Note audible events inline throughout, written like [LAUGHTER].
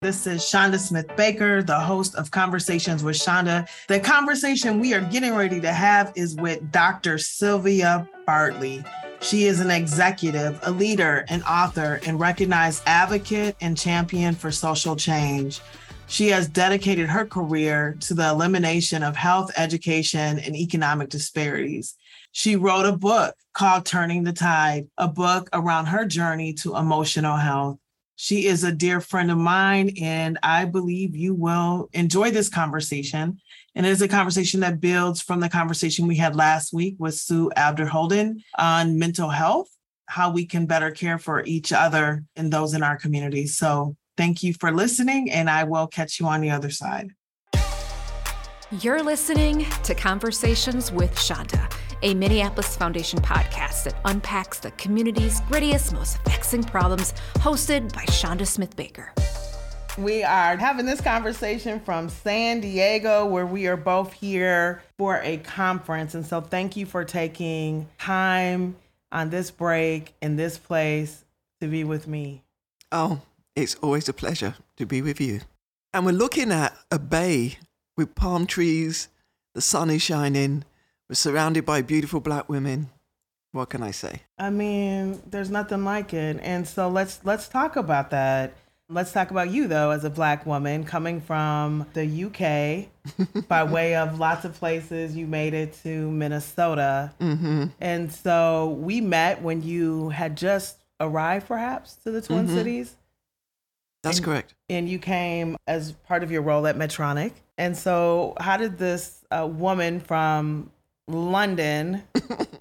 This is Chanda Smith Baker, the host of Conversations with Chanda. The conversation we are getting ready to have is with Dr. Sylvia Bartley. She is an executive, a leader, an author, and recognized advocate and champion for social change. She has dedicated her career to the elimination of health, education, and economic disparities. She wrote a book called Turning the Tide, a book around her journey to emotional health. She is a dear friend of mine, and I believe you will enjoy this conversation. And it is a conversation that builds from the conversation we had last week with Sue Abderholden on mental health, how we can better care for each other and those in our community. So thank you for listening, and I will catch you on the other side. You're listening to Conversations with Chanda a Minneapolis Foundation podcast that unpacks the community's grittiest, most vexing problems, hosted by Chanda Smith Baker. We are having this conversation from San Diego, where we are both here for a conference. And so, thank you for taking time on this break in this place to be with me. Oh, it's always a pleasure to be with you. And we're looking at a bay with palm trees, the sun is shining, we're surrounded by beautiful black women. What can I say? I mean, there's nothing like it. And so let's let's talk about that. Let's talk about you though as a black woman coming from the UK [LAUGHS] by way of lots of places. You made it to Minnesota. Mm-hmm. And so we met when you had just arrived perhaps to the Twin mm-hmm. Cities. That's and, correct. And you came as part of your role at Medtronic. And so how did this uh, woman from London,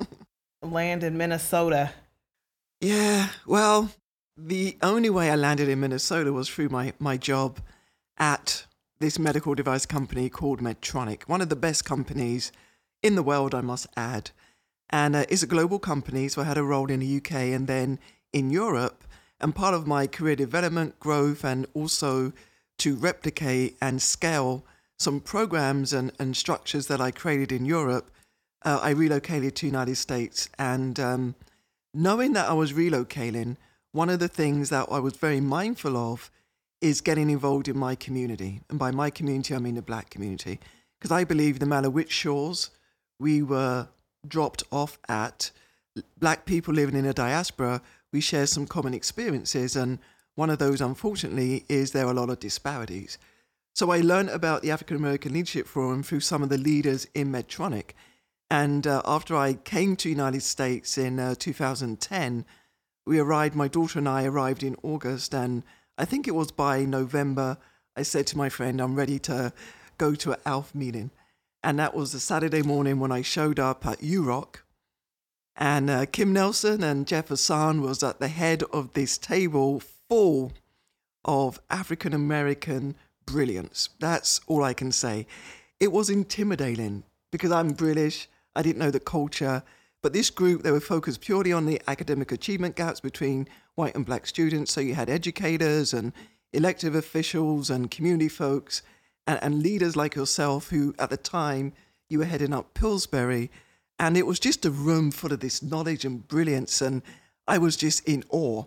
[LAUGHS] land in Minnesota. Yeah, well, the only way I landed in Minnesota was through my, my job at this medical device company called Medtronic, one of the best companies in the world, I must add. And uh, it's a global company, so I had a role in the UK and then in Europe. And part of my career development, growth, and also to replicate and scale some programs and, and structures that I created in Europe uh, I relocated to United States, and um, knowing that I was relocating, one of the things that I was very mindful of is getting involved in my community, and by my community I mean the Black community, because I believe no matter which shores we were dropped off at, Black people living in a diaspora, we share some common experiences, and one of those, unfortunately, is there are a lot of disparities. So I learned about the African American Leadership Forum through some of the leaders in Medtronic. And uh, after I came to United States in uh, 2010, we arrived. My daughter and I arrived in August, and I think it was by November. I said to my friend, "I'm ready to go to an ALF meeting," and that was a Saturday morning when I showed up at UROC. And uh, Kim Nelson and Jeff Hassan was at the head of this table full of African American brilliance. That's all I can say. It was intimidating because I'm British. I didn't know the culture. But this group, they were focused purely on the academic achievement gaps between white and black students. So you had educators and elective officials and community folks and, and leaders like yourself who, at the time, you were heading up Pillsbury. And it was just a room full of this knowledge and brilliance. And I was just in awe.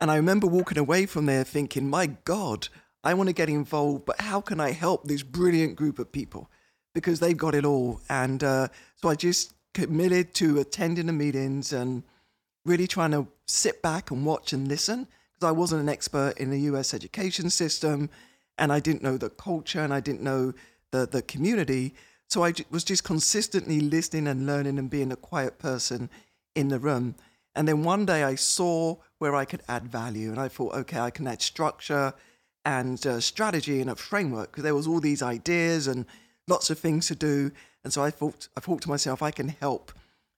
And I remember walking away from there thinking, my God, I want to get involved, but how can I help this brilliant group of people? Because they've got it all. And uh, so I just committed to attending the meetings and really trying to sit back and watch and listen because I wasn't an expert in the US education system and I didn't know the culture and I didn't know the, the community. So I was just consistently listening and learning and being a quiet person in the room. And then one day I saw where I could add value and I thought, okay, I can add structure and uh, strategy and a framework because there was all these ideas and lots of things to do. And so I thought, I thought to myself, I can help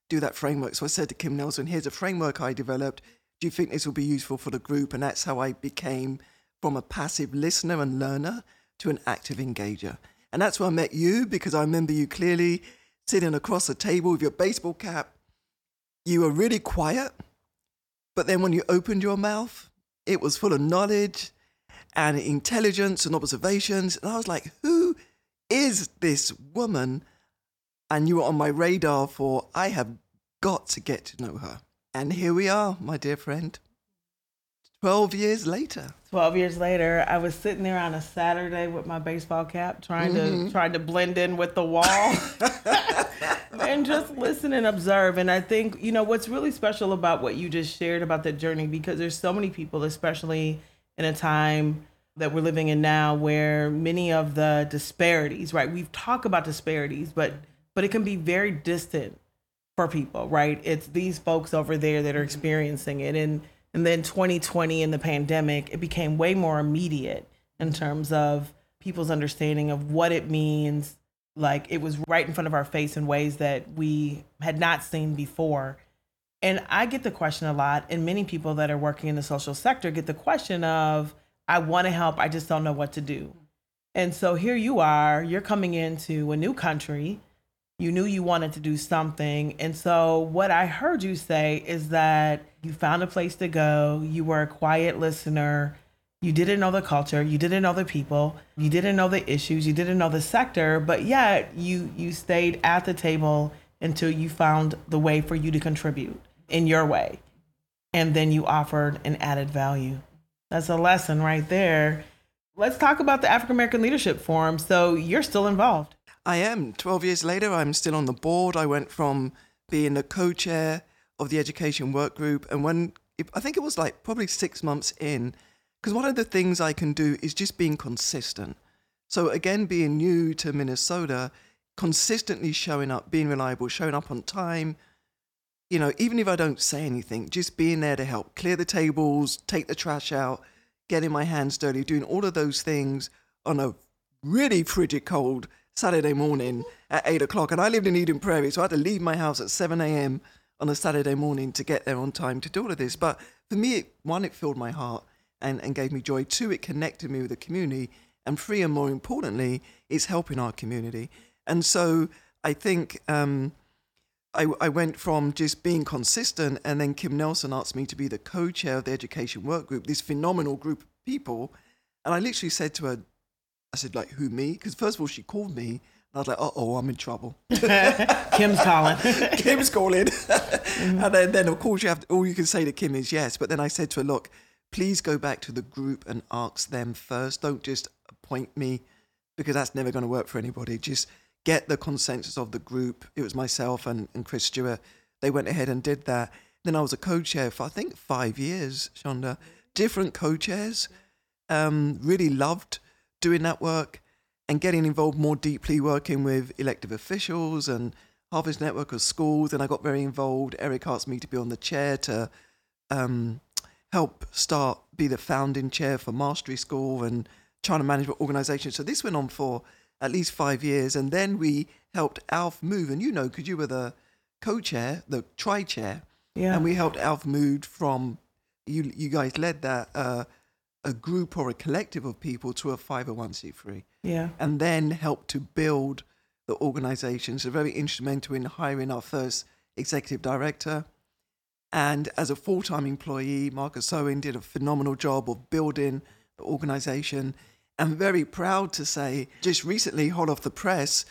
do that framework. So I said to Kim Nelson, here's a framework I developed. Do you think this will be useful for the group? And that's how I became from a passive listener and learner to an active engager. And that's where I met you because I remember you clearly sitting across the table with your baseball cap. You were really quiet, but then when you opened your mouth, it was full of knowledge and intelligence and observations. And I was like, who is this woman? And you were on my radar for, I have got to get to know her. And here we are, my dear friend. 12 years later. 12 years later, I was sitting there on a Saturday with my baseball cap trying mm-hmm. to trying to blend in with the wall [LAUGHS] and just listen and observe. And I think, you know, what's really special about what you just shared about that journey because there's so many people especially in a time that we're living in now where many of the disparities, right? We've talked about disparities, but but it can be very distant for people, right? It's these folks over there that are mm-hmm. experiencing it. And and then 2020 and the pandemic, it became way more immediate in terms of people's understanding of what it means. Like it was right in front of our face in ways that we had not seen before. And I get the question a lot, and many people that are working in the social sector get the question of, I want to help, I just don't know what to do. And so here you are, you're coming into a new country. You knew you wanted to do something. And so what I heard you say is that you found a place to go, you were a quiet listener, you didn't know the culture, you didn't know the people, you didn't know the issues, you didn't know the sector, but yet you you stayed at the table until you found the way for you to contribute in your way. And then you offered an added value. That's a lesson right there. Let's talk about the African American Leadership Forum. So you're still involved. I am. 12 years later, I'm still on the board. I went from being the co chair of the education work group. And when I think it was like probably six months in, because one of the things I can do is just being consistent. So, again, being new to Minnesota, consistently showing up, being reliable, showing up on time, you know, even if I don't say anything, just being there to help clear the tables, take the trash out, getting my hands dirty, doing all of those things on a really frigid cold Saturday morning at eight o'clock. And I lived in Eden Prairie, so I had to leave my house at 7 a.m. on a Saturday morning to get there on time to do all of this. But for me, it, one, it filled my heart and, and gave me joy. Two, it connected me with the community. And three, and more importantly, it's helping our community. And so I think um, I, I went from just being consistent, and then Kim Nelson asked me to be the co chair of the education work group, this phenomenal group of people. And I literally said to her, I said, like, who, me? Because first of all, she called me, and I was like, oh, I'm in trouble. [LAUGHS] Kim's calling. [LAUGHS] Kim's calling. mm-hmm. [LAUGHS] And then, then, of course, you have to, all you can say to Kim is yes. But then I said to her, look, please go back to the group and ask them first. Don't just appoint me because that's never going to work for anybody. Just get the consensus of the group. It was myself and, and Chris Stewart. They went ahead and did that. Then I was a co-chair for I think five years, Chanda. Different co-chairs. Um, really loved doing that work and getting involved more deeply, working with elective officials and Harvest Network of schools. And I got very involved. Eric asked me to be on the chair to um, help start, be the founding chair for Mastery School and Charter Management Organization. So this went on for at least five years. And then we helped Alf move. And you know, because you were the co chair, the tri chair. Yeah. And we helped Alf move from, you, you guys led that, uh, a group or a collective of people to a 501c3. Yeah. And then helped to build the organization. So, very instrumental in hiring our first executive director. And as a full time employee, Marcus Owen did a phenomenal job of building the organization. I'm very proud to say, just recently, hot off the press,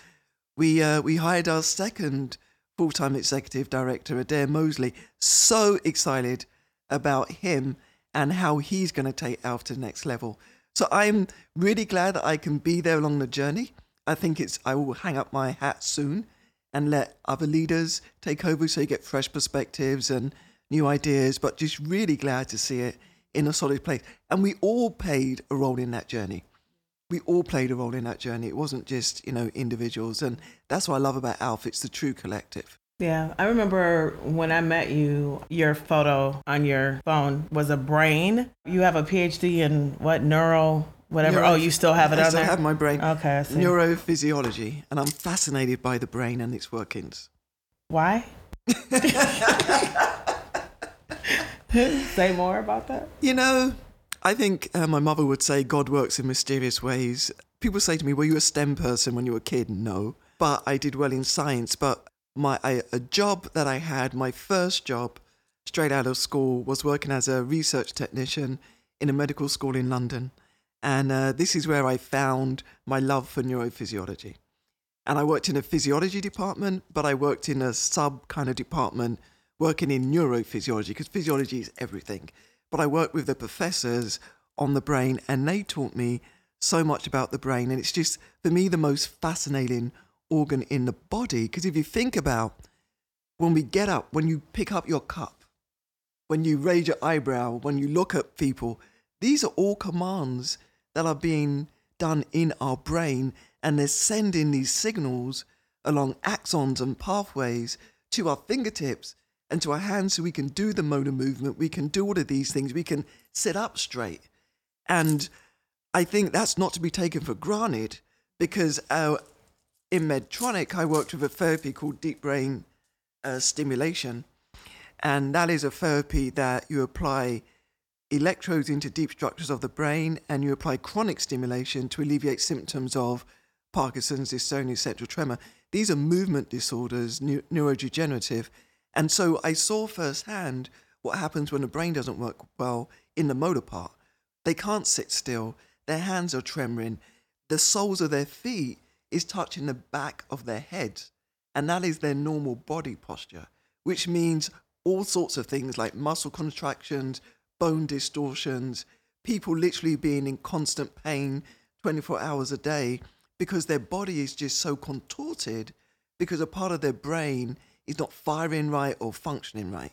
we uh, we hired our second full-time executive director, Adair Mosley. So excited about him and how he's going to take Alf to the next level. So I'm really glad that I can be there along the journey. I think it's I will hang up my hat soon and let other leaders take over so you get fresh perspectives and new ideas. But just really glad to see it in a solid place. And we all played a role in that journey we all played a role in that journey. It wasn't just, you know, individuals. And that's what I love about Alf. It's the true collective. Yeah, I remember when I met you, your photo on your phone was a brain. You have a PhD in what, oh, neuro, whatever. Neuro- oh, you still have it there? I have my brain. Okay, I see. Neurophysiology. And I'm fascinated by the brain and its workings. Why? [LAUGHS] [LAUGHS] Say more about that. You know, I think uh, my mother would say God works in mysterious ways. People say to me, "Were you a STEM person when you were a kid?" No, but I did well in science. But my I, a job that I had, my first job, straight out of school, was working as a research technician in a medical school in London, and uh, this is where I found my love for neurophysiology. And I worked in a physiology department, but I worked in a sub kind of department working in neurophysiology because physiology is everything but I worked with the professors on the brain and they taught me so much about the brain. And it's just, for me, the most fascinating organ in the body. Because if you think about when we get up, when you pick up your cup, when you raise your eyebrow, when you look at people, these are all commands that are being done in our brain and they're sending these signals along axons and pathways to our fingertips and to our hands so we can do the motor movement, we can do all of these things, we can sit up straight. And I think that's not to be taken for granted because uh, in Medtronic, I worked with a therapy called deep brain uh, stimulation. And that is a therapy that you apply electrodes into deep structures of the brain and you apply chronic stimulation to alleviate symptoms of Parkinson's, dystonia, essential tremor. These are movement disorders, neurodegenerative. And so I saw firsthand what happens when the brain doesn't work well in the motor part. They can't sit still, their hands are tremoring, the soles of their feet is touching the back of their heads. And that is their normal body posture, which means all sorts of things like muscle contractions, bone distortions, people literally being in constant pain 24 hours a day because their body is just so contorted because a part of their brain is not firing right or functioning right.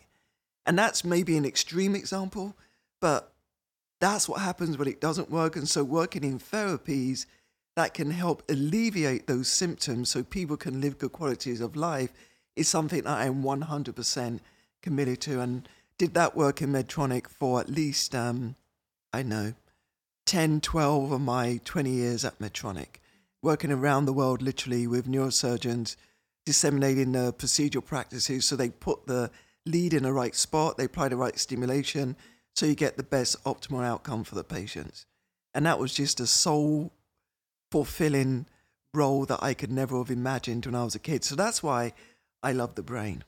And that's maybe an extreme example, but that's what happens when it doesn't work. And so, working in therapies that can help alleviate those symptoms so people can live good qualities of life is something that I'm 100% committed to. And did that work in Medtronic for at least, um, I know, 10, 12 of my 20 years at Medtronic, working around the world literally with neurosurgeons, disseminating the procedural practices so they put the lead in the right spot, they apply the right stimulation so you get the best optimal outcome for the patients. And that was just a soul fulfilling role that I could never have imagined when I was a kid. So that's why I love the brain.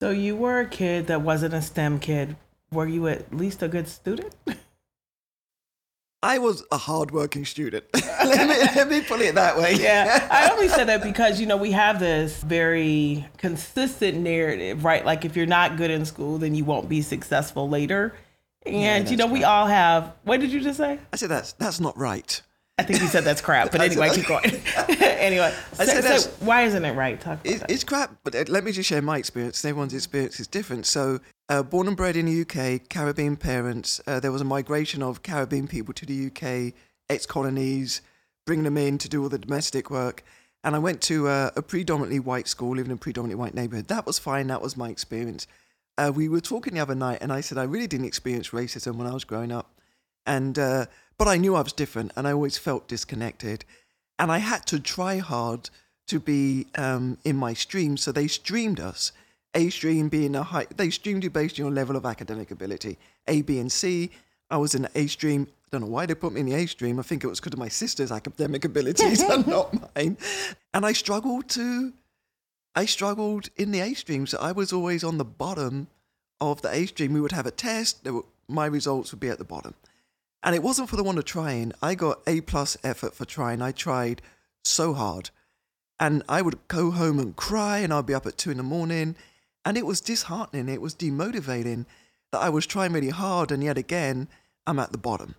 So you were a kid that wasn't a STEM kid. Were you at least a good student? [LAUGHS] I was a hardworking student. [LAUGHS] let, me, let me put it that way. Yeah. I [LAUGHS] only said that because, you know, we have this very consistent narrative, right? Like if you're not good in school, then you won't be successful later. And, yeah, you know, we all have, what did you just say? I said that's, that's not right. I think you said that's crap, but [LAUGHS] anyway, keep going. anyway, I so, so why isn't it right? Talk about it, It's crap, but uh, let me just share my experience. Everyone's experience is different. So, uh, born and bred in the UK, Caribbean parents. Uh, there was a migration of Caribbean people to the UK, ex-colonies, bringing them in to do all the domestic work. And I went to uh, a predominantly white school, living in a predominantly white neighborhood. That was fine. That was my experience. Uh, we were talking the other night, and I said I really didn't experience racism when I was growing up, and uh, but I knew I was different and I always felt disconnected. And I had to try hard to be um, in my stream. So they streamed us. A stream being a high, they streamed you based on your level of academic ability. A, B, and C. I was in the A stream. I don't know why they put me in the A stream. I think it was because of my sister's academic abilities and [LAUGHS] not mine. And I struggled to, I struggled in the A stream. So I was always on the bottom of the A stream. We would have a test. Were, my results would be at the bottom. And it wasn't for the one of trying. I got A plus effort for trying. I tried so hard. And I would go home and cry, and I'd be up at two in the morning. And it was disheartening. It was demotivating that I was trying really hard, and yet again, I'm at the bottom.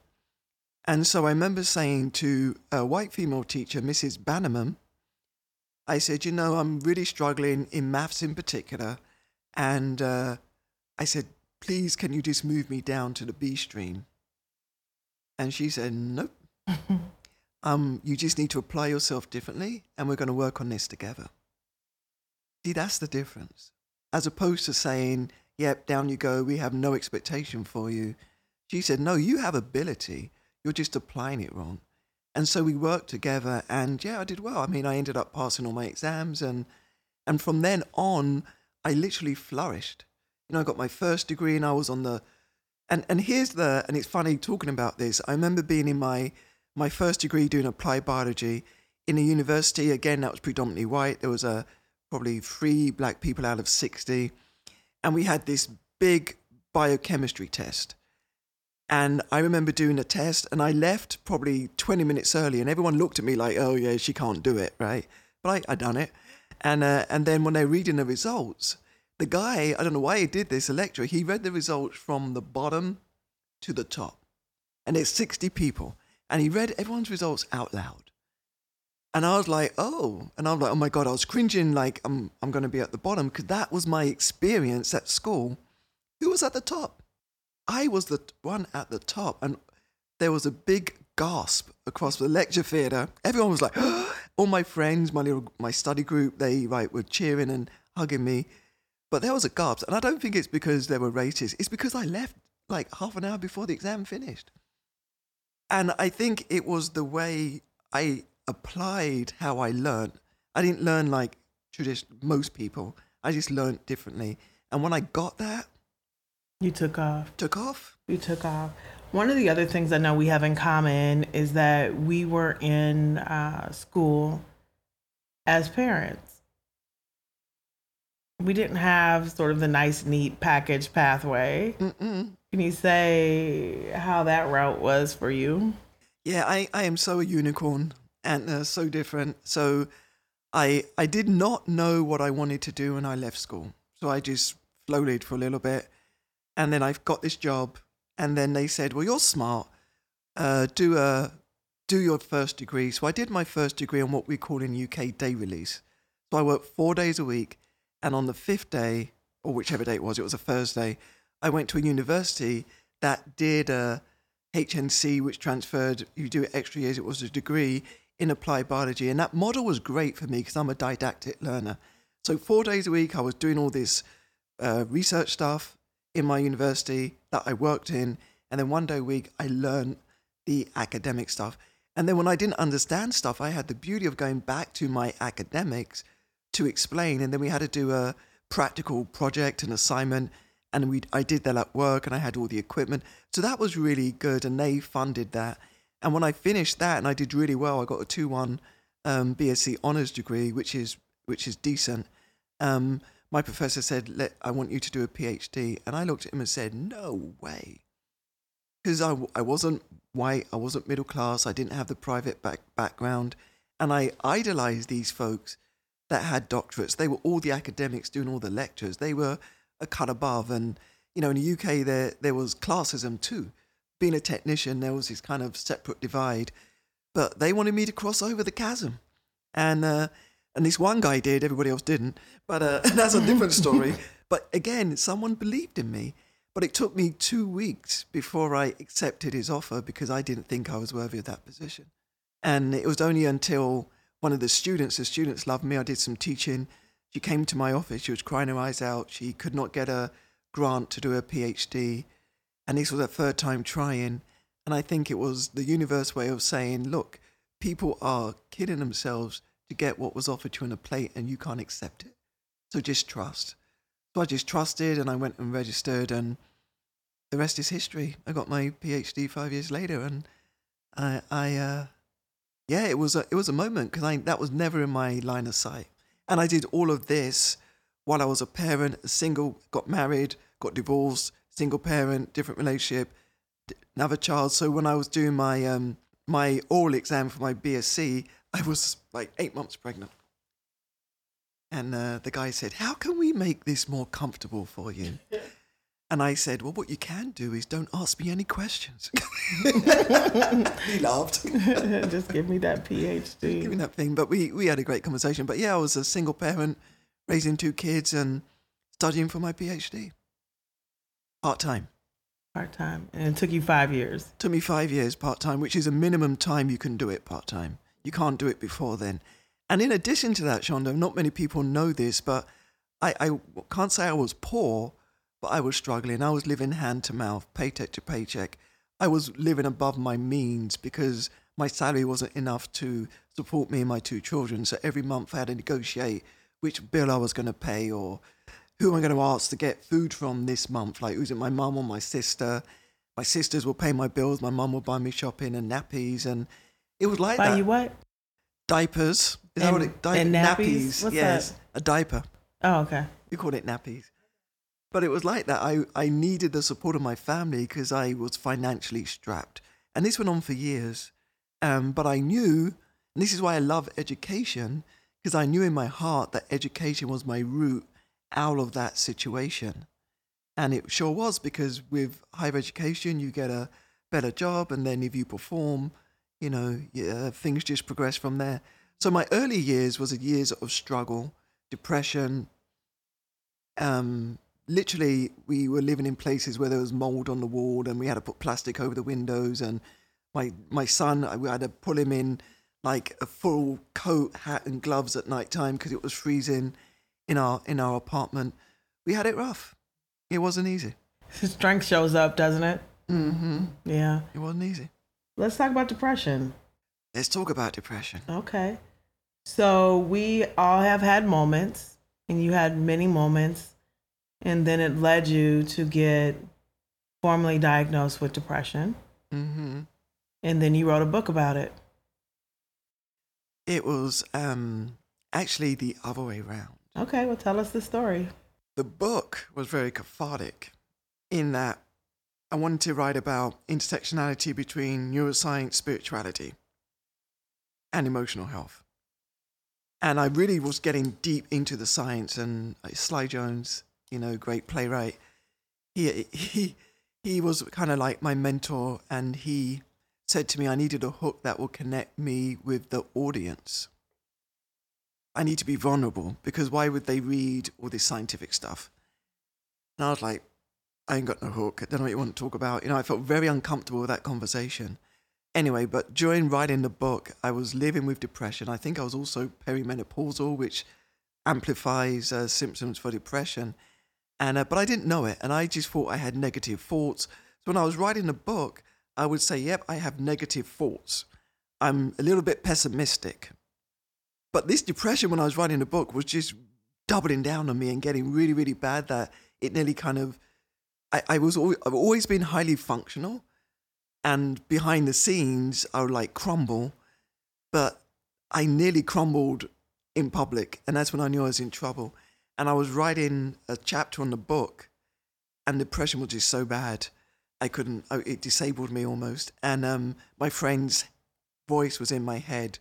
And so I remember saying to a white female teacher, Mrs. Bannerman, I said, You know, I'm really struggling in maths in particular. And uh, I said, Please, can you just move me down to the B stream? And she said, Nope. [LAUGHS] um, you just need to apply yourself differently, and we're going to work on this together. See, that's the difference. As opposed to saying, Yep, down you go, we have no expectation for you. She said, No, you have ability. You're just applying it wrong. And so we worked together, and yeah, I did well. I mean, I ended up passing all my exams, and and from then on, I literally flourished. You know, I got my first degree, and I was on the and and here's the and it's funny talking about this. I remember being in my my first degree doing applied biology in a university. Again, that was predominantly white. There was a probably three black people out of sixty, and we had this big biochemistry test. And I remember doing a test, and I left probably 20 minutes early, and everyone looked at me like, "Oh yeah, she can't do it, right?" But I I done it, and uh, and then when they're reading the results, the guy, I don't know why he did this, a lecturer, he read the results from the bottom to the top. And it's 60 people. And he read everyone's results out loud. And I was like, oh. And I'm like, oh my God, I was cringing like I'm, I'm going to be at the bottom because that was my experience at school. Who was at the top? I was the one at the top. And there was a big gasp across the lecture theatre. Everyone was like, [GASPS] all my friends, my little, my study group, they right, were cheering and hugging me. But there was a gasp. And I don't think it's because they were racist. It's because I left like half an hour before the exam finished. And I think it was the way I applied how I learned. I didn't learn like tradition most people. I just learned differently. And when I got that, you took off. Took off. You took off. One of the other things I know we have in common is that we were in uh, school as parents. We didn't have sort of the nice, neat package pathway. Mm-mm. Can you say how that route was for you? Yeah, I, I am so a unicorn and uh, so different. So I I did not know what I wanted to do when I left school. So I just floated for a little bit, and then I've got this job, and then they said, "Well, you're smart. Uh, do a do your first degree." So I did my first degree on what we call in UK day release. So I worked four days a week, and on the fifth day, or whichever day it was, it was a Thursday. I went to a university that did a HNC, which transferred, you do it extra years, it was a degree in applied biology. And that model was great for me because I'm a didactic learner. So, four days a week, I was doing all this uh, research stuff in my university that I worked in. And then one day a week, I learned the academic stuff. And then when I didn't understand stuff, I had the beauty of going back to my academics to explain. And then we had to do a practical project, and assignment and we I did that at work and I had all the equipment. So that was really good and they funded that. And when I finished that and I did really well, I got a 2-1 um, BSc honors degree, which is which is decent. Um, my professor said, I want you to do a PhD. And I looked at him and said, no way. Because I, I wasn't white, I wasn't middle class, I didn't have the private back, background. And I idolized these folks that had doctorates. They were all the academics doing all the lectures. They were a cut above. And, you know, in the UK, there, there was classism too. Being a technician, there was this kind of separate divide. But they wanted me to cross over the chasm. And, uh, and this one guy did, everybody else didn't. But uh, [LAUGHS] that's a different story. [LAUGHS] but again, someone believed in me. But it took me two weeks before I accepted his offer because I didn't think I was worthy of that position. And it was only until one of the students, the students loved me, I did some teaching, she came to my office. She was crying her eyes out. She could not get a grant to do a PhD. And this was a third time trying. And I think it was the universe way of saying, look, people are kidding themselves to get what was offered to you on a plate and you can't accept it. So just trust. So I just trusted and I went and registered and the rest is history. I got my PhD five years later and I, I uh, yeah, it was a, it was a moment because that was never in my line of sight. And I did all of this while I was a parent, single, got married, got divorced, single parent, different relationship, another child. So when I was doing my um, my oral exam for my BSc, I was like eight months pregnant. And uh, the guy said, How can we make this more comfortable for you? [LAUGHS] And I said, Well, what you can do is don't ask me any questions. [LAUGHS] [LAUGHS] he laughed. Just give me that PhD. Give me that thing. But we, we had a great conversation. But yeah, I was a single parent, raising two kids and studying for my PhD. Part time. Part time. And it took you five years. Took me five years part time, which is a minimum time you can do it part time. You can't do it before then. And in addition to that, Chanda, not many people know this, but I, I can't say I was poor but I was struggling. I was living hand to mouth, paycheck to paycheck. I was living above my means because my salary wasn't enough to support me and my two children. So every month I had to negotiate which bill I was going to pay or who am I going to ask to get food from this month. Like, was it my mum or my sister? My sisters will pay my bills. My mum will buy me shopping and nappies. And it was like buy that. Buy you what? Diapers. Is and, that what it? Di- and nappies. nappies. yes, that? a diaper. Oh, okay. We call it nappies. But it was like that. I, I needed the support of my family because I was financially strapped. And this went on for years. Um, but I knew, and this is why I love education, because I knew in my heart that education was my route out of that situation. And it sure was because with higher education, you get a better job. And then if you perform, you know, yeah, things just progress from there. So my early years was a years of struggle, depression. Um, literally, we were living in places where there was mold on the wall, and we had to put plastic over the windows. And my my son, I had to pull him in like a full coat, hat, and gloves at night time because it was freezing in our in our apartment. We had it rough. It wasn't easy. [LAUGHS] Strength shows up, doesn't it? Mm-hmm. Yeah. It wasn't easy. Let's talk about depression. Let's talk about depression. Okay. So we all have had moments, and you had many moments, and then it led you to get formally diagnosed with depression. Mm-hmm. And then you wrote a book about it. It was um, actually the other way around. Okay, well, tell us the story. The book was very cathartic in that I wanted to write about intersectionality between neuroscience, spirituality, and emotional health. And I really was getting deep into the science. And Syl Jones, you know, great playwright, he he he was kind of like my mentor, and he said to me, I needed a hook that will connect me with the audience. I need to be vulnerable because why would they read all this scientific stuff? And I was like, I ain't got no hook. I don't know what you want to talk about. You know, I felt very uncomfortable with that conversation. Anyway, but during writing the book, I was living with depression. I think I was also perimenopausal, which amplifies uh, symptoms for depression. And uh, but I didn't know it, and I just thought I had negative thoughts. So when I was writing the book, I would say, "Yep, I have negative thoughts. I'm a little bit pessimistic." But this depression, when I was writing the book, was just doubling down on me and getting really, really bad. That it nearly kind of, I, I was, always, I've always been highly functional, and behind the scenes, I would like crumble, but I nearly crumbled in public, and that's when I knew I was in trouble. And I was writing a chapter on the book, and depression was just so bad, I couldn't. It disabled me almost. And um, my friend's voice was in my head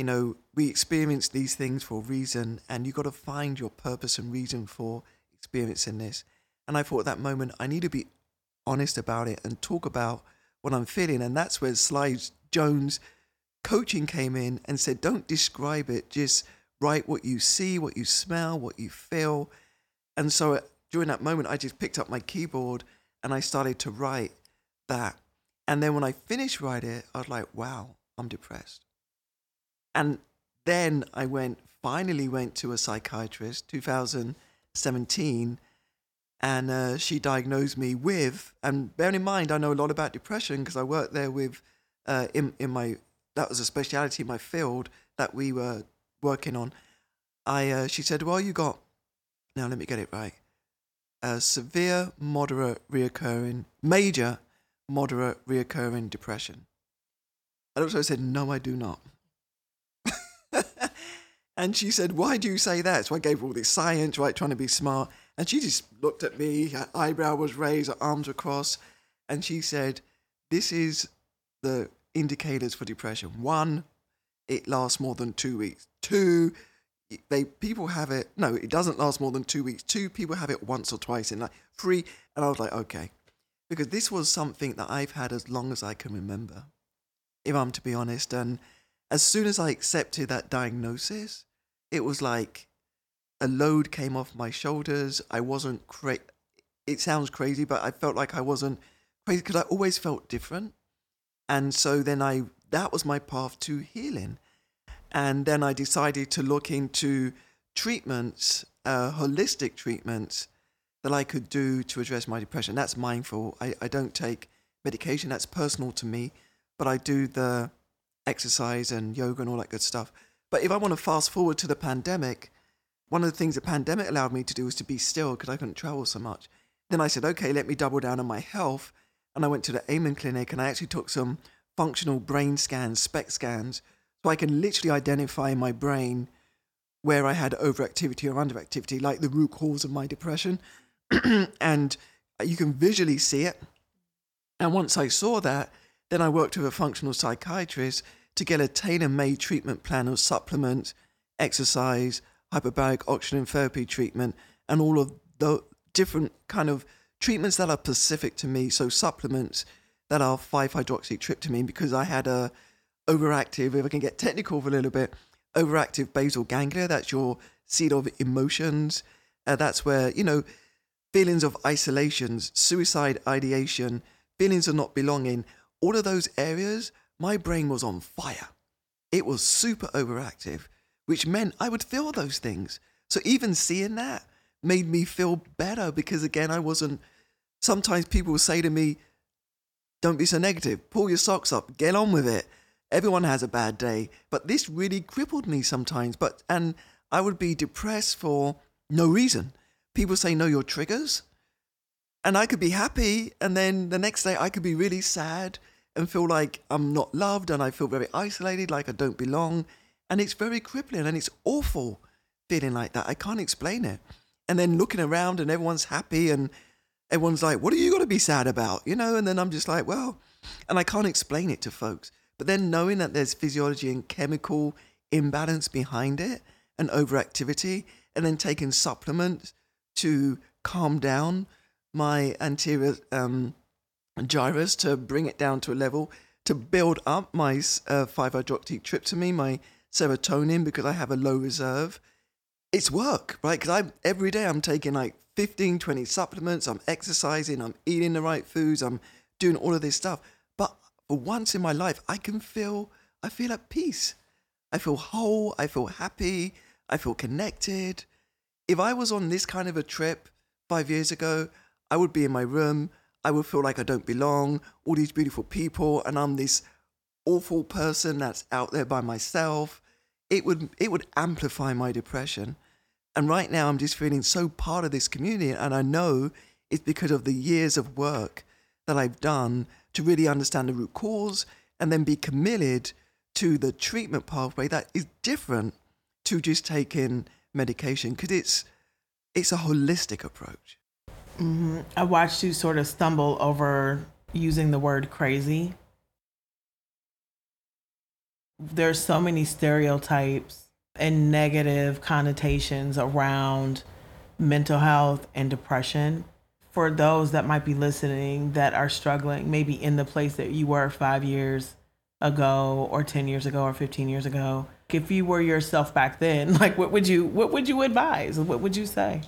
you know, we experience these things for a reason, and you've got to find your purpose and reason for experiencing this. And I thought at that moment, I need to be honest about it and talk about what I'm feeling. And that's where Syl Jones coaching came in and said, don't describe it, just write what you see, what you smell, what you feel. And so uh, during that moment, I just picked up my keyboard and I started to write that. And then when I finished writing it, I was like, wow, I'm depressed. And then I went, finally went to a psychiatrist, 2017, and uh, she diagnosed me with, and bearing in mind, I know a lot about depression because I worked there with, uh, in, in my, that was a speciality in my field that we were working on. I, uh, she said, well, you got, now let me get it right, a severe, moderate, reoccurring, major, moderate, reoccurring depression. I also said, no, I do not. And she said, Why do you say that? So I gave her all this science, right, trying to be smart. And she just looked at me, her eyebrow was raised, her arms were crossed. And she said, This is the indicators for depression. One, it lasts more than two weeks. Two, they people have it. No, it doesn't last more than two weeks. Two, people have it once or twice in like three. And I was like, okay, because this was something that I've had as long as I can remember, if I'm to be honest. And as soon as I accepted that diagnosis, it was like a load came off my shoulders. I wasn't crazy. It sounds crazy, but I felt like I wasn't crazy because I always felt different. And so then I, that was my path to healing. And then I decided to look into treatments, uh, holistic treatments that I could do to address my depression. That's mindful. I, I don't take medication, that's personal to me, but I do the exercise and yoga and all that good stuff. But if I want to fast forward to the pandemic, one of the things the pandemic allowed me to do was to be still because I couldn't travel so much. Then I said, okay, let me double down on my health. And I went to the Amen Clinic and I actually took some functional brain scans, SPECT scans, so I can literally identify in my brain where I had overactivity or underactivity, like the root cause of my depression. [CLEARS THROAT] and you can visually see it. And once I saw that, then I worked with a functional psychiatrist to get a tailor made treatment plan of supplements, exercise, hyperbaric oxygen therapy treatment, and all of the different kind of treatments that are specific to me. So supplements that are 5-hydroxytryptamine because I had a overactive, if I can get technical for a little bit, overactive basal ganglia. That's your seat of emotions. Uh, that's where, you know, feelings of isolations, suicide ideation, feelings of not belonging, all of those areas, my brain was on fire. It was super overactive, which meant I would feel those things. So even seeing that made me feel better because, again, I wasn't. Sometimes people will say to me, Don't be so negative, pull your socks up, get on with it. Everyone has a bad day. But this really crippled me sometimes. But, and I would be depressed for no reason. People say, Know your triggers. And I could be happy, and then the next day I could be really sad and feel like I'm not loved and I feel very isolated, like I don't belong. And it's very crippling and it's awful feeling like that. I can't explain it. And then looking around and everyone's happy and everyone's like, what are you going to be sad about? You know, and then I'm just like, well, and I can't explain it to folks. But then knowing that there's physiology and chemical imbalance behind it and overactivity, and then taking supplements to calm down my anterior um, gyrus to bring it down to a level to build up my uh, 5-hydroxytryptamine, my serotonin, because I have a low reserve. It's work, right? Because I every day I'm taking like 15, 20 supplements. I'm exercising. I'm eating the right foods. I'm doing all of this stuff. But for once in my life, I can feel I feel at peace. I feel whole. I feel happy. I feel connected. If I was on this kind of a trip five years ago, I would be in my room. I would feel like I don't belong, all these beautiful people, and I'm this awful person that's out there by myself. It would it would amplify my depression. And right now I'm just feeling so part of this community and I know it's because of the years of work that I've done to really understand the root cause and then be committed to the treatment pathway that is different to just taking medication because it's it's a holistic approach. Mm-hmm. I watched you sort of stumble over using the word crazy. There's so many stereotypes and negative connotations around mental health and depression. For those that might be listening that are struggling, maybe in the place that you were five years ago, or 10 years ago, or 15 years ago, if you were yourself back then, [LAUGHS] like what would you what would you advise? What would you say?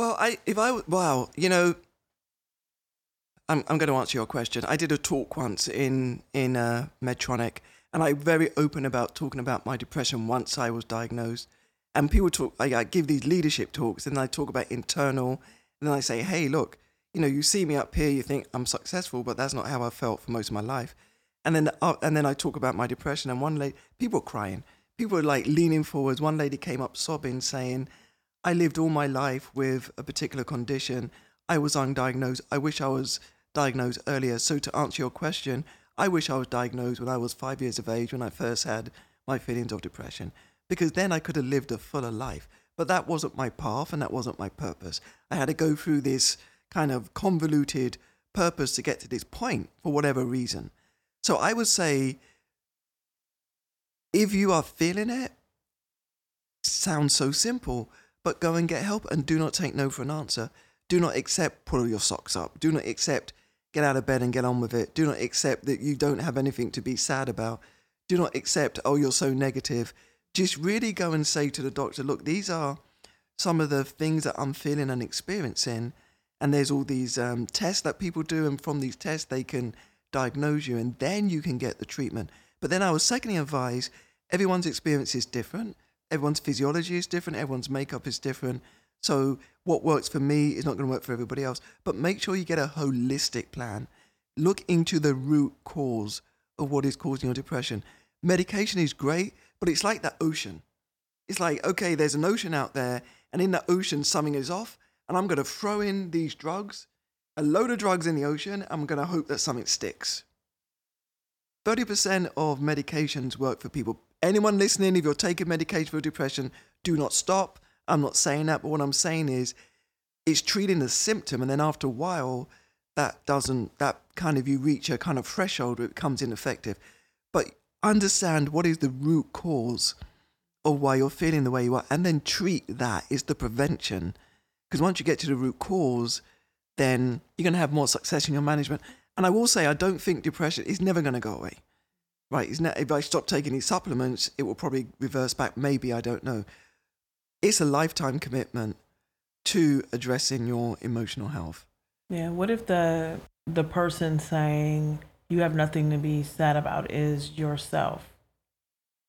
Well, I if I well, you know, I'm I'm going to answer your question. I did a talk once in in uh, Medtronic, and I'm very open about talking about my depression once I was diagnosed. And people talk, I, I give these leadership talks, and I talk about internal, and then I say, hey, look, you know, you see me up here, you think I'm successful, but that's not how I felt for most of my life. And then uh, and then I talk about my depression, and one lady, people were crying, people were like leaning forwards. One lady came up sobbing, saying I lived all my life with a particular condition. I was undiagnosed. I wish I was diagnosed earlier. So, to answer your question, I wish I was diagnosed when I was five years of age when I first had my feelings of depression, because then I could have lived a fuller life. But that wasn't my path and that wasn't my purpose. I had to go through this kind of convoluted purpose to get to this point for whatever reason. So, I would say if you are feeling it, sounds so simple but go and get help and do not take no for an answer. Do not accept pull your socks up. Do not accept get out of bed and get on with it. Do not accept that you don't have anything to be sad about. Do not accept, oh, you're so negative. Just really go and say to the doctor, look, these are some of the things that I'm feeling and experiencing. And there's all these um, tests that people do, and from these tests, they can diagnose you, and then you can get the treatment. But then I would secondly advise everyone's experience is different everyone's physiology is different, everyone's makeup is different. So what works for me is not going to work for everybody else. But make sure you get a holistic plan. Look into the root cause of what is causing your depression. Medication is great, but it's like that ocean. It's like, okay, there's an ocean out there, and in that ocean, something is off, and I'm going to throw in these drugs, a load of drugs in the ocean. I'm going to hope that something sticks. 30% of medications work for people anyone listening, if you're taking medication for depression, do not stop. I'm not saying that, but what I'm saying is it's treating the symptom, and then after a while, that doesn't, that kind of, you reach a kind of threshold where it becomes ineffective. But understand what is the root cause of why you're feeling the way you are and then treat that is the prevention. Because once you get to the root cause, then you're going to have more success in your management. And I will say, I don't think depression is never going to go away. Right? if I stop taking these supplements, it will probably reverse back. Maybe, I don't know. It's a lifetime commitment to addressing your emotional health. Yeah. What if the the person saying you have nothing to be sad about is yourself?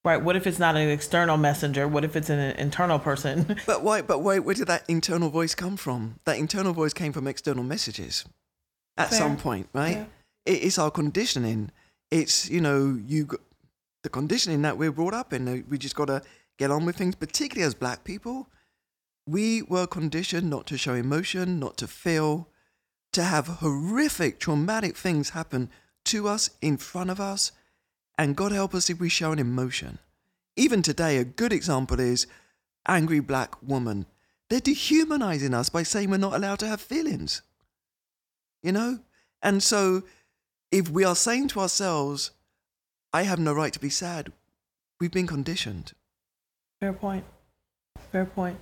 Right. What if it's not an external messenger? What if it's an internal person? [LAUGHS] but why? But why? Where did that internal voice come from? That internal voice came from external messages at Fair. some point, right? Yeah. It's our conditioning. It's you know you got the conditioning that we're brought up in. Uh, we just got to get on with things, particularly as black people. We were conditioned not to show emotion, not to feel, to have horrific, traumatic things happen to us, in front of us, and God help us if we show an emotion. Even today, a good example is angry black woman. They're dehumanizing us by saying we're not allowed to have feelings. You know? And so, if we are saying to ourselves, I have no right to be sad, we've been conditioned. Fair point. Fair point.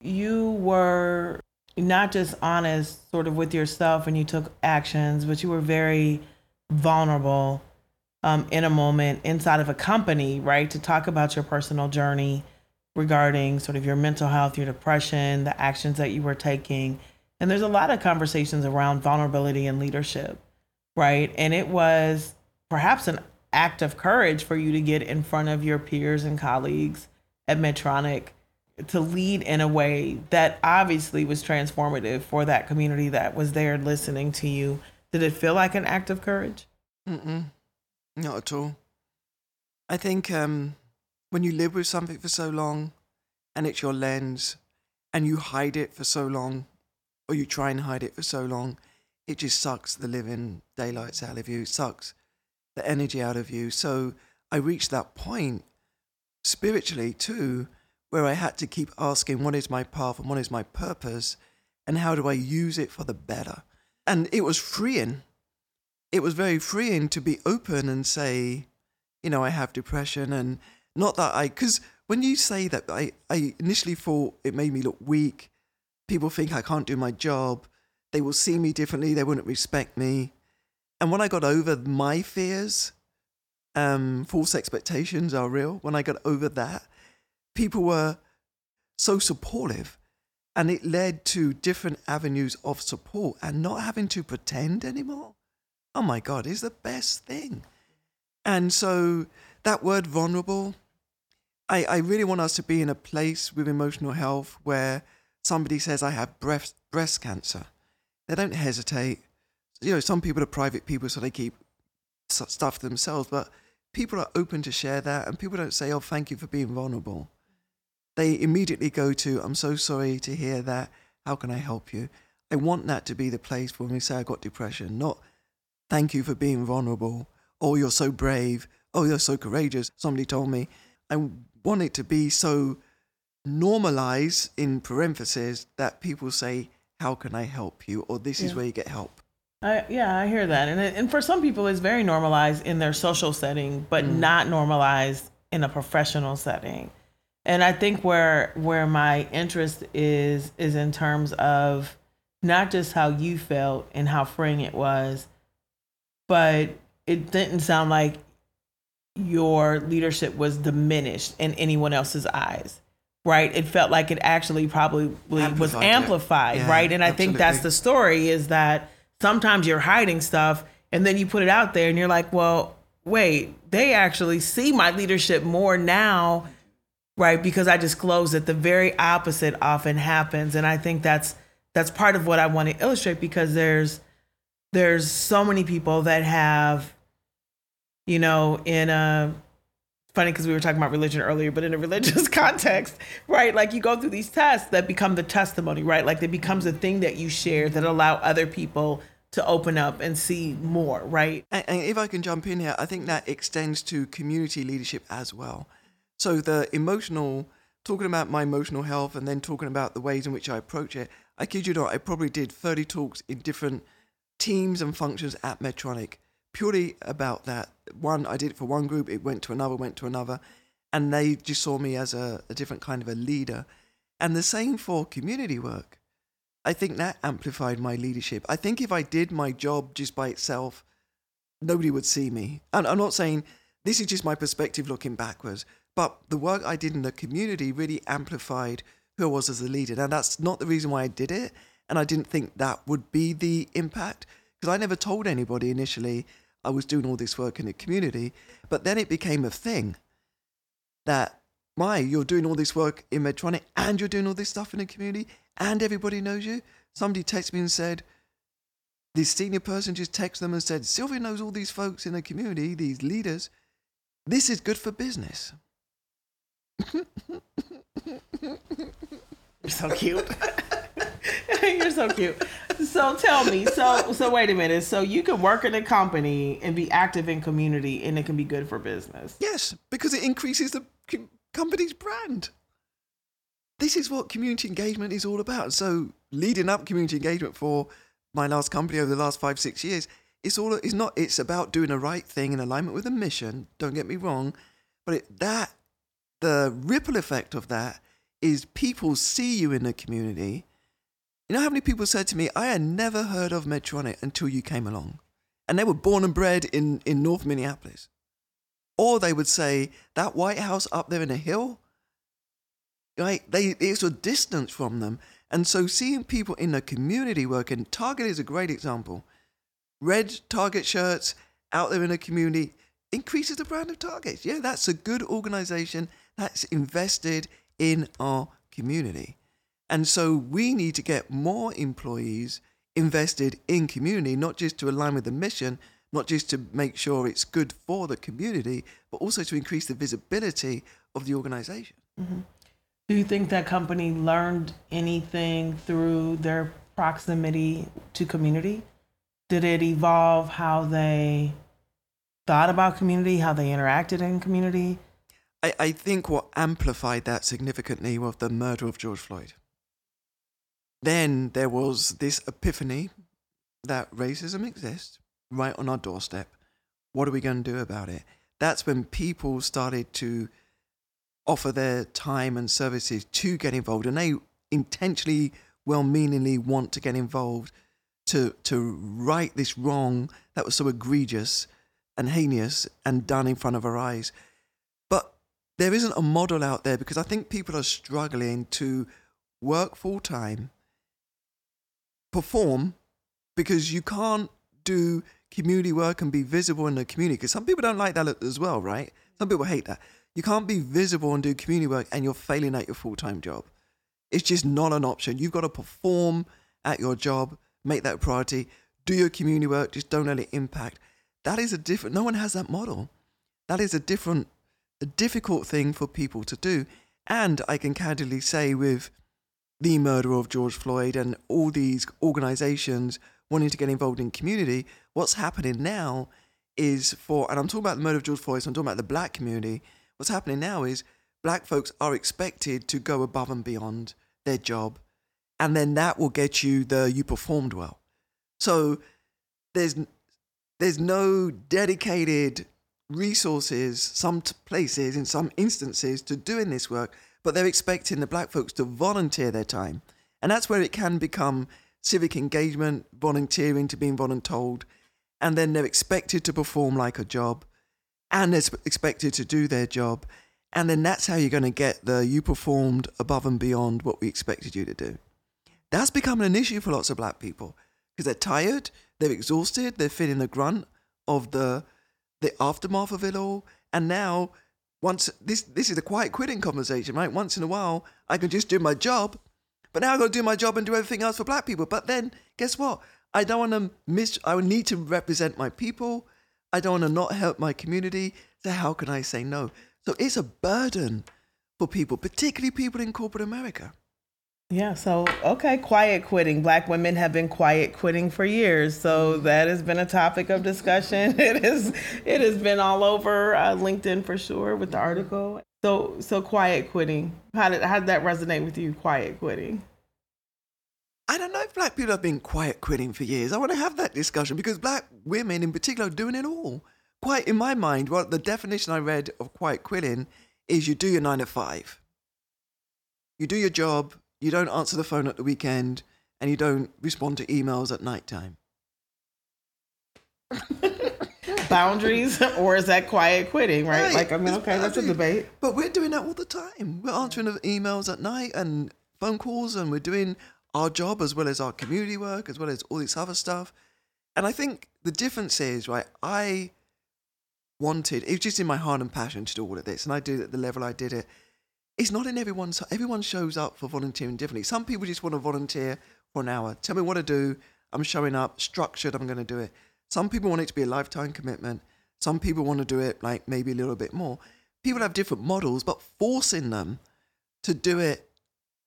You were not just honest sort of with yourself and you took actions, but you were very vulnerable um, in a moment inside of a company, right, to talk about your personal journey regarding sort of your mental health, your depression, the actions that you were taking. And there's a lot of conversations around vulnerability and leadership, right? And it was perhaps an act of courage for you to get in front of your peers and colleagues at Medtronic to lead in a way that obviously was transformative for that community that was there listening to you. Did it feel like an act of courage? Mm-mm. Not at all. I think um, when you live with something for so long and it's your lens and you hide it for so long or you try and hide it for so long, it just sucks the living daylights out of you, it sucks the energy out of you. So I reached that point spiritually too, where I had to keep asking, what is my path and what is my purpose and how do I use it for the better? And it was freeing it was very freeing to be open and say, you know, I have depression and not that I, because when you say that, I, I initially thought it made me look weak. People think I can't do my job. They will see me differently. They wouldn't respect me. And when I got over my fears, um, false expectations are real. When I got over that, people were so supportive. And it led to different avenues of support and not having to pretend anymore oh my God, is the best thing. And so that word vulnerable, I, I really want us to be in a place with emotional health where somebody says, I have breast, breast cancer. They don't hesitate. You know, some people are private people, so they keep stuff to themselves, but people are open to share that, and people don't say, Oh, thank you for being vulnerable. They immediately go to, I'm so sorry to hear that. How can I help you? I want that to be the place when we say I got depression, not Thank you for being vulnerable. Oh, you're so brave. Oh, you're so courageous. Somebody told me. I want it to be so normalized in parentheses that people say, How can I help you? or This yeah. is where you get help. I, yeah, I hear that. And, and for some people, it's very normalized in their social setting, but mm. not normalized in a professional setting. And I think where where my interest is is in terms of not just how you felt and how freeing it was, but it didn't sound like your leadership was diminished in anyone else's eyes right? It felt like it actually probably amplified was amplified yeah, right? And i absolutely. think that's the story is that sometimes you're hiding stuff and then you put it out there and you're like well wait they actually see my leadership more now right? Because i disclose it the very opposite often happens. And i think that's that's part of what i want to illustrate because there's there's so many people that have, you know, in a funny because we were talking about religion earlier, but in a religious [LAUGHS] context, right? Like you go through these tests that become the testimony, right? Like it becomes a thing that you share that allow other people to open up and see more, right? And, and if I can jump in here, I think that extends to community leadership as well. So the emotional, talking about my emotional health and then talking about the ways in which I approach it, I kid you not, I probably did 30 talks in different teams and functions at Medtronic purely about that. One, I did it for one group, it went to another, went to another. and they just saw me as a, a different kind of a leader. And the same for community work. I think that amplified my leadership. I think if I did my job just by itself, nobody would see me. And I'm not saying this is just my perspective looking backwards, but the work I did in the community really amplified who I was as a leader. Now, that's not the reason why I did it. And I didn't think that would be the impact because I never told anybody initially I was doing all this work in the community. But then it became a thing that, my, you're doing all this work in Medtronic and you're doing all this stuff in the community and everybody knows you. Somebody texted me and said, this senior person just texted them and said, Sylvia knows all these folks in the community, these leaders. This is good for business. You're [LAUGHS] so cute. [LAUGHS] [LAUGHS] You're so cute. So tell me, so so wait a minute. So you can work in a company and be active in community, and it can be good for business. Yes, because it increases the company's brand. This is what community engagement is all about. So leading up community engagement for my last company over the last five six years, it's all it's not. It's about doing the right thing in alignment with the mission. Don't get me wrong, but it, that the ripple effect of that is people see you in the community. You know how many people said to me, I had never heard of Medtronic until you came along. And they were born and bred in, in North Minneapolis. Or they would say, that White House up there in the hill, right? They, it's a distance from them. And so seeing people in the community working, Target is a great example. Red Target shirts out there in the community increases the brand of Target. Yeah, that's a good organization that's invested in our community. And so we need to get more employees invested in community, not just to align with the mission, not just to make sure it's good for the community, but also to increase the visibility of the organization. Mm-hmm. Do you think that company learned anything through their proximity to community? Did it evolve how they thought about community, how they interacted in community? I, I think what amplified that significantly was the murder of George Floyd. Then there was this epiphany that racism exists right on our doorstep. What are we going to do about it? That's when people started to offer their time and services to get involved, and they intentionally, well meaningly want to get involved to, to right this wrong that was so egregious and heinous and done in front of our eyes But there isn't a model out there because I think people are struggling to work full time, perform, because you can't do community work and be visible in the community. Because some people don't like that as well, right? Some people hate that. You can't be visible and do community work and you're failing at your full time job. It's just not an option. You've got to perform at your job, make that a priority, do your community work, just don't let it impact. That is a different, no one has that model. That is a different a difficult thing for people to do. And I can candidly say, with the murder of George Floyd and all these organizations wanting to get involved in community, what's happening now is for, and I'm talking about the murder of George Floyd, so I'm talking about the black community. What's happening now is black folks are expected to go above and beyond their job, and then that will get you the you performed well. So there's there's no dedicated resources, some places, in some instances, to doing this work, but they're expecting the black folks to volunteer their time. And that's where it can become civic engagement, volunteering to being voluntold, and then they're expected to perform like a job, and they're expected to do their job. And then that's how you're going to get the you performed above and beyond what we expected you to do. That's becoming an issue for lots of black people because they're tired, they're exhausted, they're feeling the grunt of the the aftermath of it all. And now, once this this is a quiet quitting conversation, right? Once in a while, I can just do my job, but now I got to do my job and do everything else for black people. But then, guess what? I don't want to miss. I need to represent my people. I don't want to not help my community. So how can I say no? So it's a burden for people, particularly people in corporate America. Yeah, so okay, quiet quitting. Black women have been quiet quitting for years, so that has been a topic of discussion. [LAUGHS] It is, it has been all over uh, LinkedIn for sure with the article. So, so quiet quitting. How did how did that resonate with you? Quiet quitting. I don't know if black people have been quiet quitting for years. I want to have that discussion because black women in particular are doing it all. Quite in my mind, what the definition I read of quiet quitting is you do your nine to five. You do your job, you don't answer the phone at the weekend, and you don't respond to emails at nighttime. [LAUGHS] Boundaries, or is that quiet quitting, right? Right. Like, I mean, It's okay, that's a debate. But we're doing that all the time. We're answering emails at night and phone calls, and we're doing our job as well as our community work, as well as all this other stuff. And I think the difference is, right, I wanted, it was just in my heart and passion to do all of this, and I did it at the level I did it. It's not in everyone's, everyone shows up for volunteering differently. Some people just want to volunteer for an hour. Tell me what to do. I'm showing up, structured, I'm going to do it. Some people want it to be a lifetime commitment. Some people want to do it like maybe a little bit more. People have different models, but forcing them to do it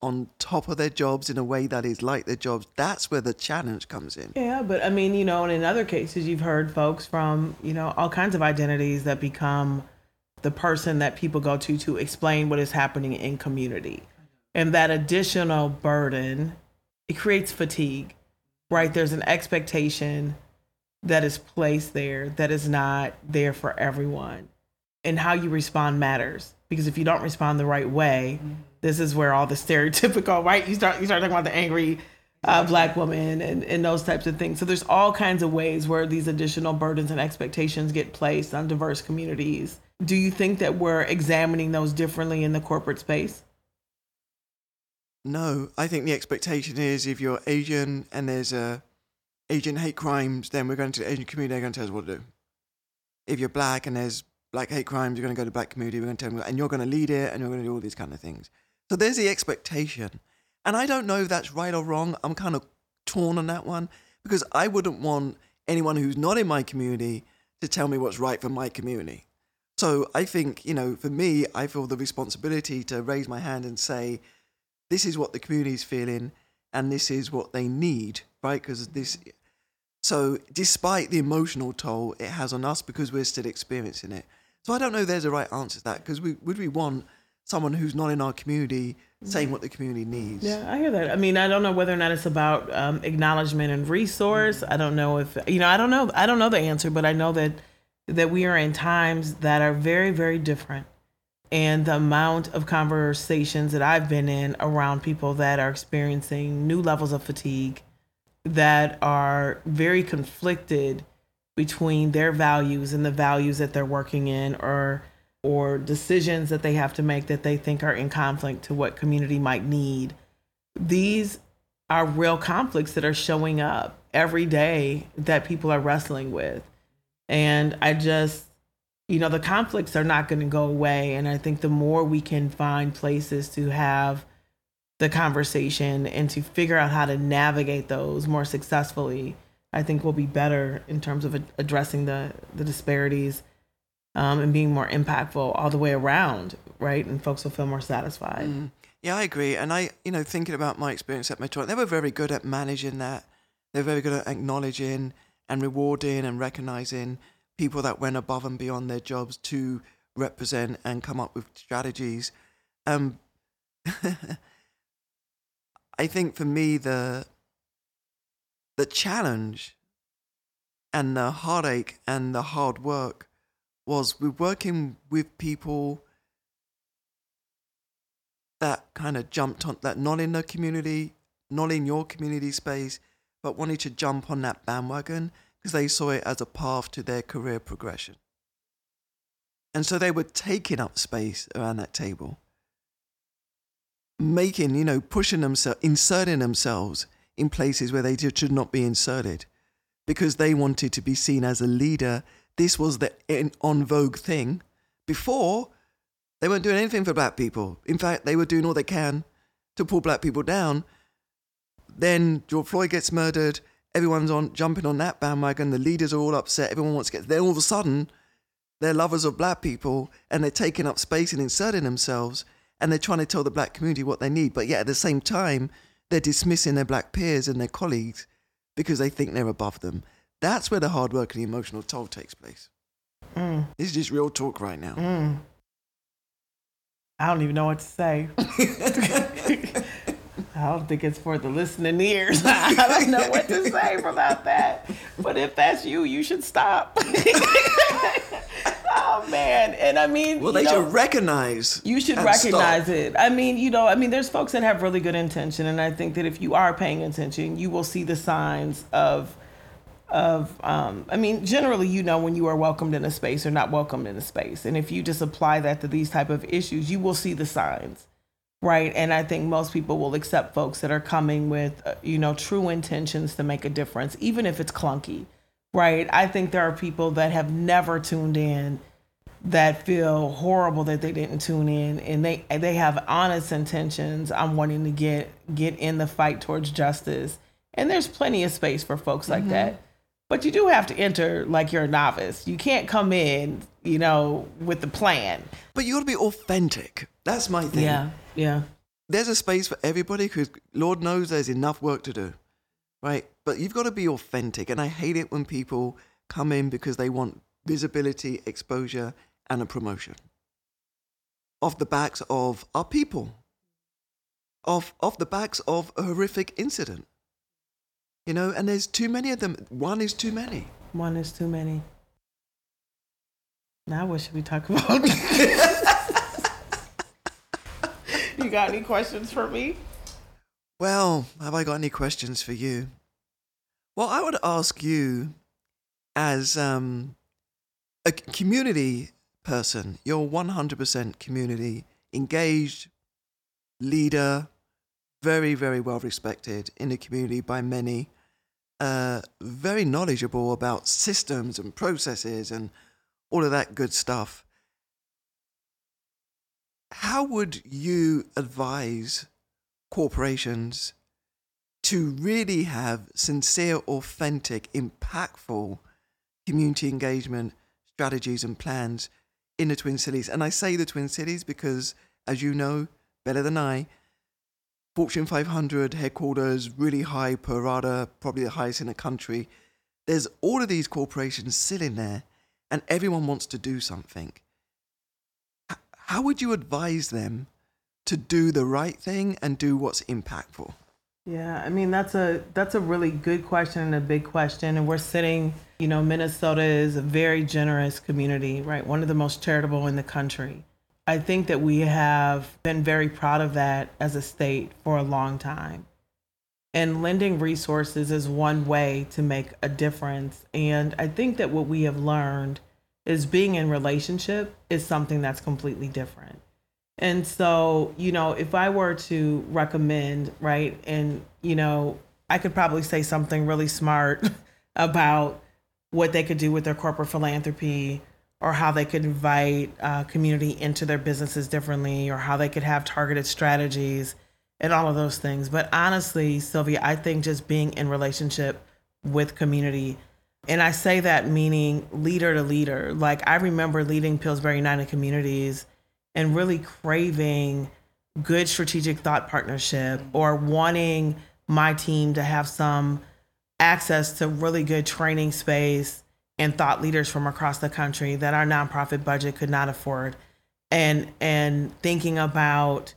on top of their jobs in a way that is like their jobs, that's where the challenge comes in. Yeah, but I mean, you know, and in other cases, you've heard folks from, you know, all kinds of identities that become the person that people go to to explain what is happening in community. And that additional burden, it creates fatigue, right? There's an expectation that is placed there that is not there for everyone. And how you respond matters because if you don't respond the right way, this is where all the [LAUGHS] stereotypical, right? You start you start talking about the angry uh, black woman and, and those types of things. So there's all kinds of ways where these additional burdens and expectations get placed on diverse communities. Do you think that we're examining those differently in the corporate space? No, I think the expectation is if you're Asian and there's a Asian hate crimes, then we're going to the Asian community, they're going to tell us what to do. If you're black and there's black hate crimes, you're going to go to the black community, we're going to tell them, and you're going to lead it and you're going to do all these kind of things. So there's the expectation. And I don't know if that's right or wrong. I'm kind of torn on that one because I wouldn't want anyone who's not in my community to tell me what's right for my community. So I think, you know, for me, I feel the responsibility to raise my hand and say, this is what the community is feeling and this is what they need, right? Because mm-hmm. this, so despite the emotional toll it has on us because we're still experiencing it. So I don't know if there's a right answer to that because we, would we want someone who's not in our community saying mm-hmm. what the community needs? Yeah, I hear that. I mean, I don't know whether or not it's about um, acknowledgement and resource. Mm-hmm. I don't know if you know. I don't know. I don't know the answer, but I know that that we are in times that are very, very different. And the amount of conversations that I've been in around people that are experiencing new levels of fatigue, that are very conflicted between their values and the values that they're working in, or or decisions that they have to make that they think are in conflict to what community might need. These are real conflicts that are showing up every day that people are wrestling with. And I just, you know, the conflicts are not going to go away. And I think the more we can find places to have the conversation and to figure out how to navigate those more successfully, I think we'll be better in terms of addressing the, the disparities um, and being more impactful all the way around, right? And folks will feel more satisfied. Yeah, I agree. And I, you know, thinking about my experience at Metro, they were very good at managing that. They're very good at acknowledging and rewarding and recognizing people that went above and beyond their jobs to represent and come up with strategies. Um, [LAUGHS] I think for me the the challenge and the heartache and the hard work was we're working with people that kind of jumped on that not in the community, not in your community space, but wanted to jump on that bandwagon because they saw it as a path to their career progression. And so they were taking up space around that table, making, you know, pushing themselves, inserting themselves in places where they should not be inserted because they wanted to be seen as a leader. This was the on vogue thing. Before, they weren't doing anything for black people. In fact, they were doing all they can to pull black people down. Then George Floyd gets murdered. Everyone's on jumping on that bandwagon. The leaders are all upset. Everyone wants to get. Then all of a sudden, they're lovers of black people and they're taking up space and inserting themselves and they're trying to tell the black community what they need. But yet at the same time, they're dismissing their black peers and their colleagues because they think they're above them. That's where the hard work and the emotional toll takes place. Mm. This is just real talk right now. I don't even know what to say. [LAUGHS] [LAUGHS] I don't think it's for the listening ears. [LAUGHS] I don't know what to say about that. But if that's you, you should stop. [LAUGHS] oh man, and I mean, well, they know, should recognize. You should recognize stop. it. I mean, you know, I mean, there's folks that have really good intention, and I think that if you are paying attention, you will see the signs of of um, i mean generally you know when you are welcomed in a space or not welcomed in a space and if you just apply that to these type of issues you will see the signs right and i think most people will accept folks that are coming with uh, you know true intentions to make a difference even if it's clunky right i think there are people that have never tuned in that feel horrible that they didn't tune in and they they have honest intentions I'm wanting to get get in the fight towards justice and there's plenty of space for folks like mm-hmm. that but you do have to enter like you're a novice. You can't come in, you know, with the plan. But you got to be authentic. That's my thing. Yeah, yeah. There's a space for everybody because Lord knows there's enough work to do, right? But you've got to be authentic. And I hate it when people come in because they want visibility, exposure, and a promotion off the backs of our people, off, off the backs of a horrific incident. You know, and there's too many of them. One is too many. One is too many. Now, what should we talk about? [LAUGHS] [LAUGHS] you got any questions for me? Well, have I got any questions for you? Well, I would ask you, as um, a community person, you're 100% community engaged, leader, very, very well respected in the community by many uh, very knowledgeable about systems and processes and all of that good stuff. How would you advise corporations to really have sincere, authentic, impactful community engagement strategies and plans in the Twin Cities? And I say the Twin Cities because, as you know better than I, Fortune 500 headquarters, really high per rata, probably the highest in the country. There's all of these corporations sitting there, and everyone wants to do something. How would you advise them to do the right thing and do what's impactful? Yeah, I mean that's a that's a really good question and a big question and we're sitting, you know, Minnesota is a very generous community, right? One of the most charitable in the country. I think that we have been very proud of that as a state for a long time. And lending resources is one way to make a difference. And I think that what we have learned is being in relationship is something that's completely different. And so, you know, if I were to recommend, right, and, you know, I could probably say something really smart [LAUGHS] about what they could do with their corporate philanthropy or how they could invite uh, community into their businesses differently or how they could have targeted strategies and all of those things but honestly sylvia i think just being in relationship with community and i say that meaning leader to leader. Like i remember leading pillsbury united communities and really craving good strategic thought partnership or wanting my team to have some access to really good training space and thought leaders from across the country that our nonprofit budget could not afford, and and thinking about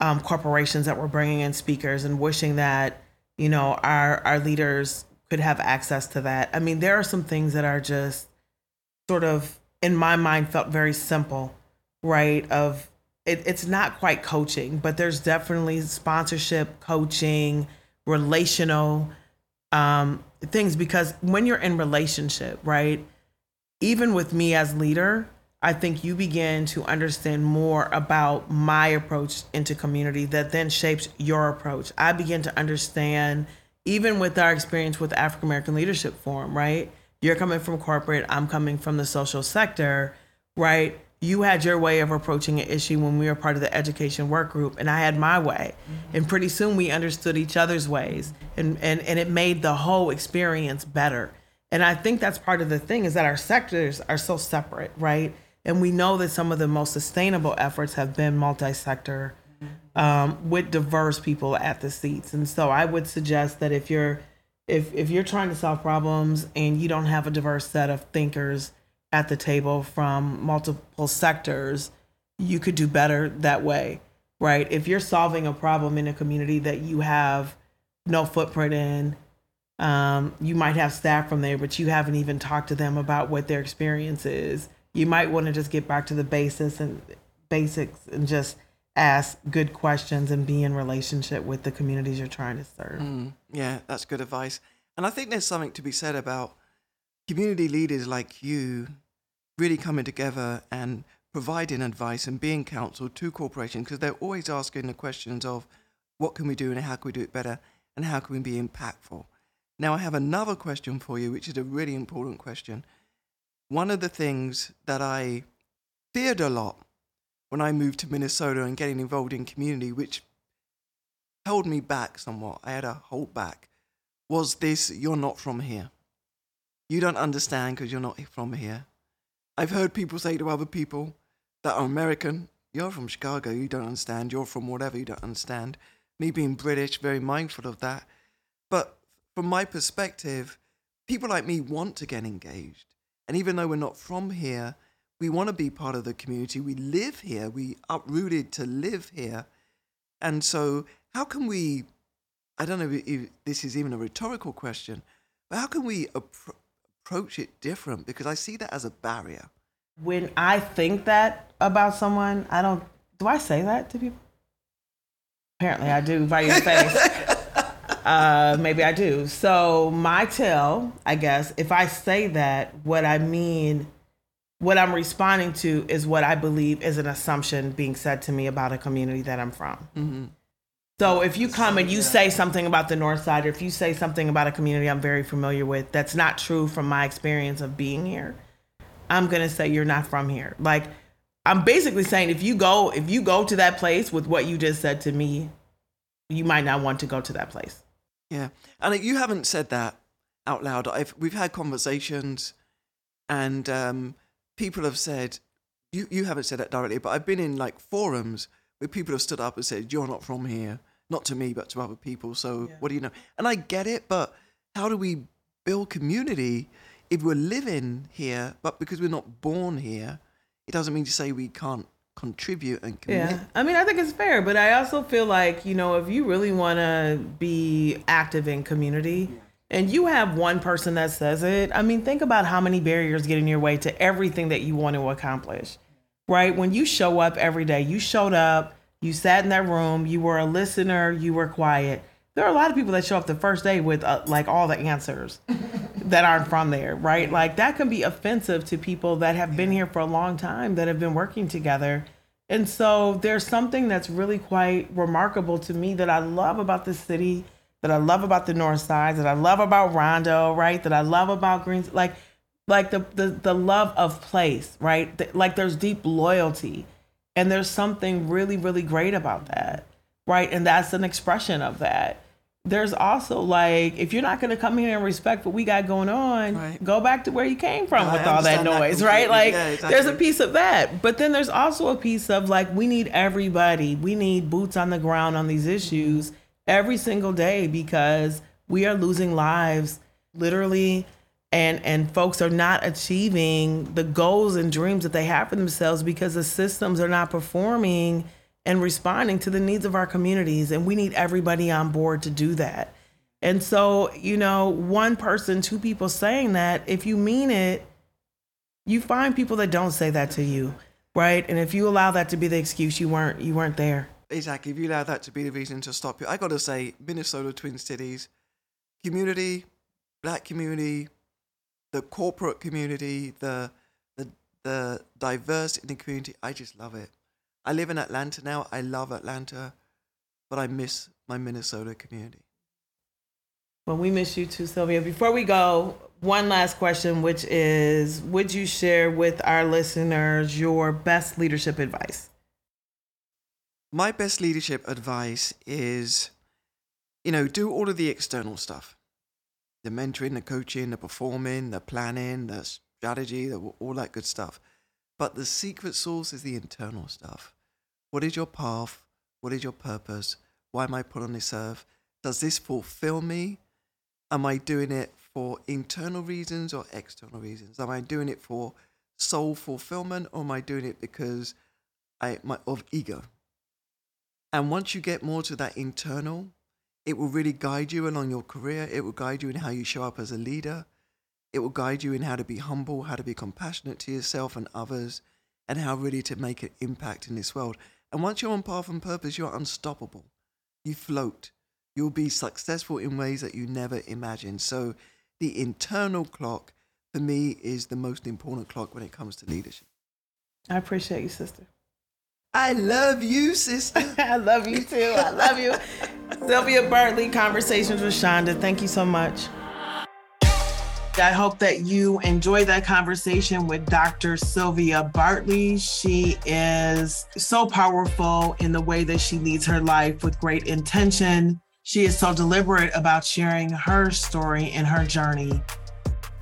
um, corporations that were bringing in speakers and wishing that you know our our leaders could have access to that. I mean, there are some things that are just sort of in my mind felt very simple, right? Of it, it's not quite coaching, but there's definitely sponsorship, coaching, relational um, things because when you're in relationship, right? Even with me as leader, I think you begin to understand more about my approach into community that then shapes your approach. I begin to understand, even with our experience with African American Leadership Forum, right? You're coming from corporate, I'm coming from the social sector, right? you had your way of approaching an issue when we were part of the education work group and I had my way. Mm-hmm. And pretty soon we understood each other's ways and, and, and it made the whole experience better. And I think that's part of the thing is that our sectors are so separate, right? And we know that some of the most sustainable efforts have been multi-sector um, with diverse people at the seats. And so I would suggest that if you're if if you're trying to solve problems and you don't have a diverse set of thinkers at the table from multiple sectors, you could do better that way, right? If you're solving a problem in a community that you have no footprint in, um, you might have staff from there, but you haven't even talked to them about what their experience is. you might want to just get back to the basis and basics and just ask good questions and be in relationship with the communities you're trying to serve. Mm, yeah, that's good advice. And I think there's something to be said about community leaders like you really coming together and providing advice and being counsel to corporations because they're always asking the questions of what can we do and how can we do it better and how can we be impactful. Now, I have another question for you, which is a really important question. One of the things that I feared a lot when I moved to Minnesota and getting involved in community, which held me back somewhat, I had a hold back, was this you're not from here. You don't understand because you're not from here. I've heard people say to other people that are American, you're from Chicago, you don't understand. You're from whatever, you don't understand. Me being British, very mindful of that. But from my perspective, people like me want to get engaged. And even though we're not from here, we want to be part of the community. We live here. We uprooted to live here. And so, how can we? I don't know if this is even a rhetorical question, but how can we appro- approach it different? Because I see that as a barrier. When I think that about someone, I don't. Do I say that to people? Apparently, I do by your face. [LAUGHS] uh, maybe I do. So my tell, I guess, if I say that, what I mean what I'm responding to is what I believe is an assumption being said to me about a community that I'm from. Mm-hmm. So if you come and you say something about the North Side, or if you say something about a community I'm very familiar with that's not true from my experience of being here, I'm gonna say you're not from here. Like I'm basically saying if you go if you go to that place with what you just said to me, you might not want to go to that place. Yeah, and you haven't said that out loud. I've we've had conversations, and um, people have said, you, you haven't said that directly, but I've been in like forums where people have stood up and said, You're not from here. Not to me, but to other people. So yeah. what do you know? And I get it, but how do we build community if we're living here, but because we're not born here, it doesn't mean to say we can't contribute and commit. Yeah, I mean, I think it's fair, but I also feel like you know, if you really want to be active in community, and you have one person that says it, I mean, think about how many barriers get in your way to everything that you want to accomplish, right? When you show up every day, you showed up, you sat in that room, you were a listener, you were quiet. There are a lot of people that show up the first day with uh, like all the answers [LAUGHS] that aren't from there, right? Like that can be offensive to people that have been here for a long time, that have been working together. And so there's something that's really quite remarkable to me that I love about this city that I love about the North Side, that I love about Rondo, right? That I love about Greens, like like the the, the love of place, right? Like there's deep loyalty, and there's something really really great about that, right? And that's an expression of that. There's also like if you're not gonna come here and respect what we got going on, right. go back to where you came from with all that noise, that right? Like yeah, exactly. there's a piece of that, but then there's also a piece of like we need everybody. We need boots on the ground on these issues every single day because we are losing lives literally and and folks are not achieving the goals and dreams that they have for themselves because the systems are not performing and responding to the needs of our communities and we need everybody on board to do that. And so you know one person two people saying that if you mean it you find people that don't say that to you right? And if you allow that to be the excuse you weren't you weren't there Exactly. If you allow that to be the reason to stop you, I got to say, Minnesota Twin Cities community, black community, the corporate community, the the the diverse in the community. I just love it. I live in Atlanta now. I love Atlanta, but I miss my Minnesota community. Well, we miss you too, Sylvia. Before we go, one last question, which is Would you share with our listeners your best leadership advice? My best leadership advice is, you know, do all of the external stuff the mentoring, the coaching, the performing, the planning, the strategy, the, all that good stuff. But the secret sauce is the internal stuff. What is your path? What is your purpose? Why am I put on this earth? Does this fulfill me? Am I doing it for internal reasons or external reasons? Am I doing it for soul fulfillment or am I doing it because I my of ego? And once you get more to that internal, it will really guide you along your career. It will guide you in how you show up as a leader. It will guide you in how to be humble, how to be compassionate to yourself and others, and how really to make an impact in this world. And once you're on path and purpose, you're unstoppable. You float. You'll be successful in ways that you never imagined. So, the internal clock for me is the most important clock when it comes to leadership. I appreciate you, sister. I love you, sister. [LAUGHS] I love you too. I love you. Sylvia Bartley, Conversations with Chanda. Thank you so much. I hope that you enjoyed that conversation with Dr. Sylvia Bartley. She is so powerful in the way that she leads her life with great intention. She is so deliberate about sharing her story and her journey.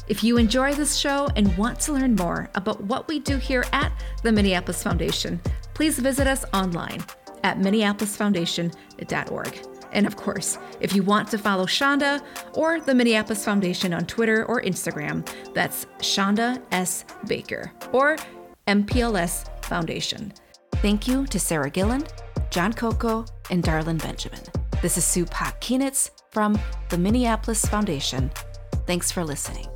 If you enjoy this show and want to learn more about what we do here at the Minneapolis Foundation, please visit us online at minneapolisfoundation.org. And of course, if you want to follow Chanda or the Minneapolis Foundation on Twitter or Instagram, that's Chanda S. Baker or MPLS Foundation. Thank you to Sarah Gilland, John Coco, and Darlin Benjamin. This is Sue Pot Kienitz from the Minneapolis Foundation. Thanks for listening.